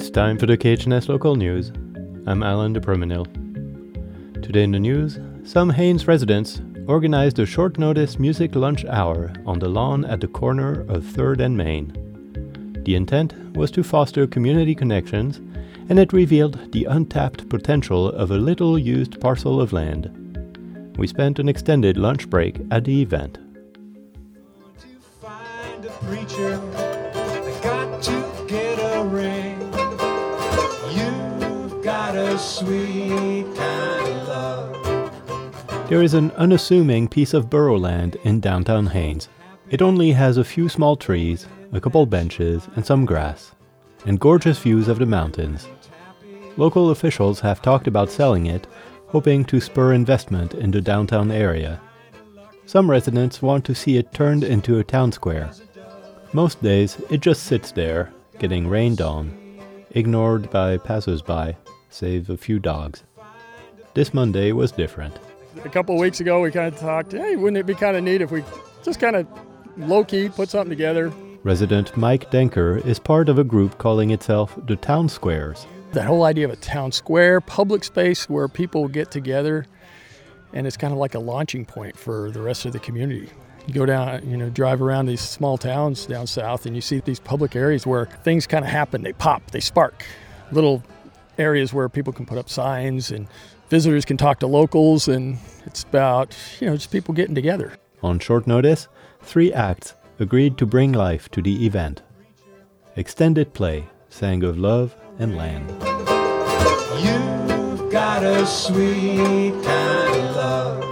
It's time for the KHNS local news. I'm Alan de Promenil. Today in the news, some Haines residents organized a short notice music lunch hour on the lawn at the corner of 3rd and Main. The intent was to foster community connections, and it revealed the untapped potential of a little used parcel of land. We spent an extended lunch break at the event. There is an unassuming piece of borough land in downtown Haines. It only has a few small trees, a couple benches, and some grass, and gorgeous views of the mountains. Local officials have talked about selling it, hoping to spur investment in the downtown area. Some residents want to see it turned into a town square. Most days, it just sits there, getting rained on, ignored by passersby, save a few dogs. This Monday was different. A couple of weeks ago, we kind of talked, hey, wouldn't it be kind of neat if we just kind of low key put something together? Resident Mike Denker is part of a group calling itself the Town Squares. That whole idea of a town square, public space where people get together, and it's kind of like a launching point for the rest of the community. You go down, you know, drive around these small towns down south, and you see these public areas where things kind of happen. They pop, they spark. Little areas where people can put up signs and visitors can talk to locals, and it's about, you know, just people getting together. On short notice, three acts agreed to bring life to the event. Extended play sang of love and land. You've got a sweet kind of love.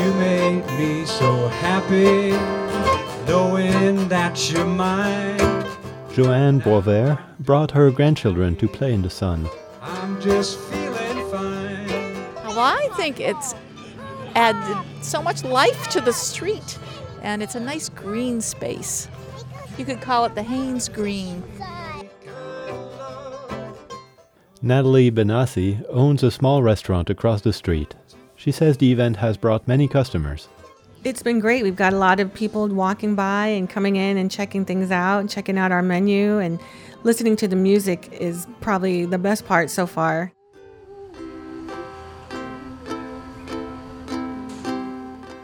You make me so happy knowing that you're mine. Joanne Boisvert brought her grandchildren to play in the sun. I'm just feeling fine. Well, I think it's added so much life to the street, and it's a nice green space. You could call it the Haines Green. Natalie Benassi owns a small restaurant across the street. She says the event has brought many customers. It's been great. We've got a lot of people walking by and coming in and checking things out and checking out our menu and listening to the music is probably the best part so far.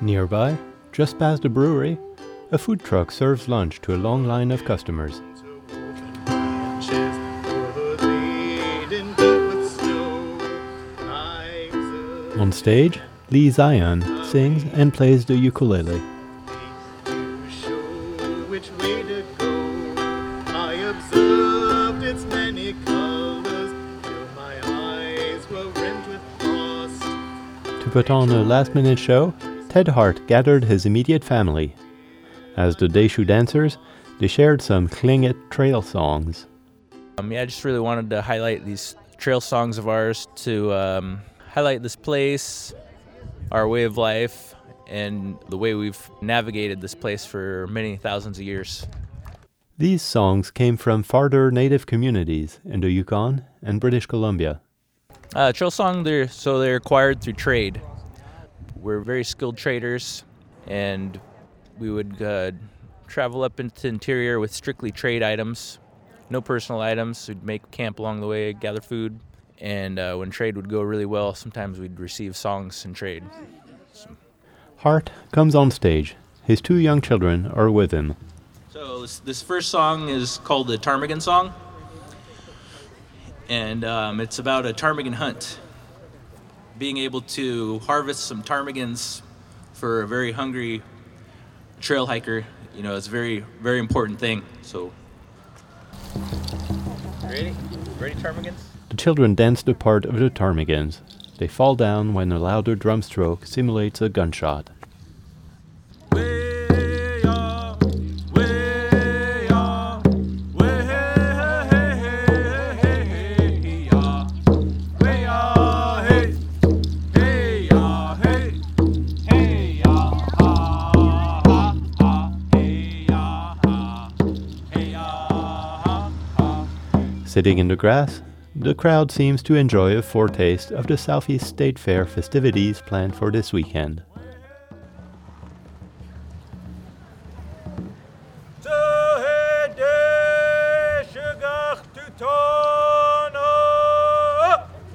Nearby, just past the brewery, a food truck serves lunch to a long line of customers. On stage, Lee Zion sings and plays the ukulele. To put on a last minute show, Ted Hart gathered his immediate family. As the Deishu dancers, they shared some Tlingit trail songs. Um, yeah, I just really wanted to highlight these trail songs of ours to um, highlight this place, our way of life, and the way we've navigated this place for many thousands of years. These songs came from farther native communities in the Yukon and British Columbia. Uh, trail song, they're, so they're acquired through trade. We're very skilled traders, and we would uh, travel up into the interior with strictly trade items, no personal items. We'd make camp along the way, gather food, and uh, when trade would go really well, sometimes we'd receive songs in trade. Hart comes on stage. His two young children are with him. So this, this first song is called the ptarmigan song, and um, it's about a ptarmigan hunt. Being able to harvest some ptarmigans for a very hungry trail hiker, you know, it's a very, very important thing. So, ready? Ready, ptarmigans? The children dance the part of the ptarmigans. They fall down when a louder drum stroke simulates a gunshot. Sitting in the grass, the crowd seems to enjoy a foretaste of the Southeast State Fair festivities planned for this weekend.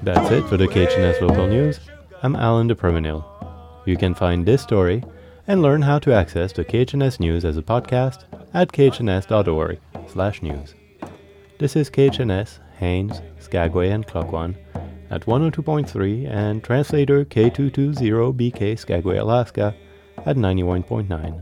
That's it for the KHNS Local News. I'm Alan DePermanil. You can find this story and learn how to access the KHNS News as a podcast at khns.org slash news. This is KHNS Haines, Skagway, and Klukwan at 102.3 and translator K220BK Skagway, Alaska at 91.9.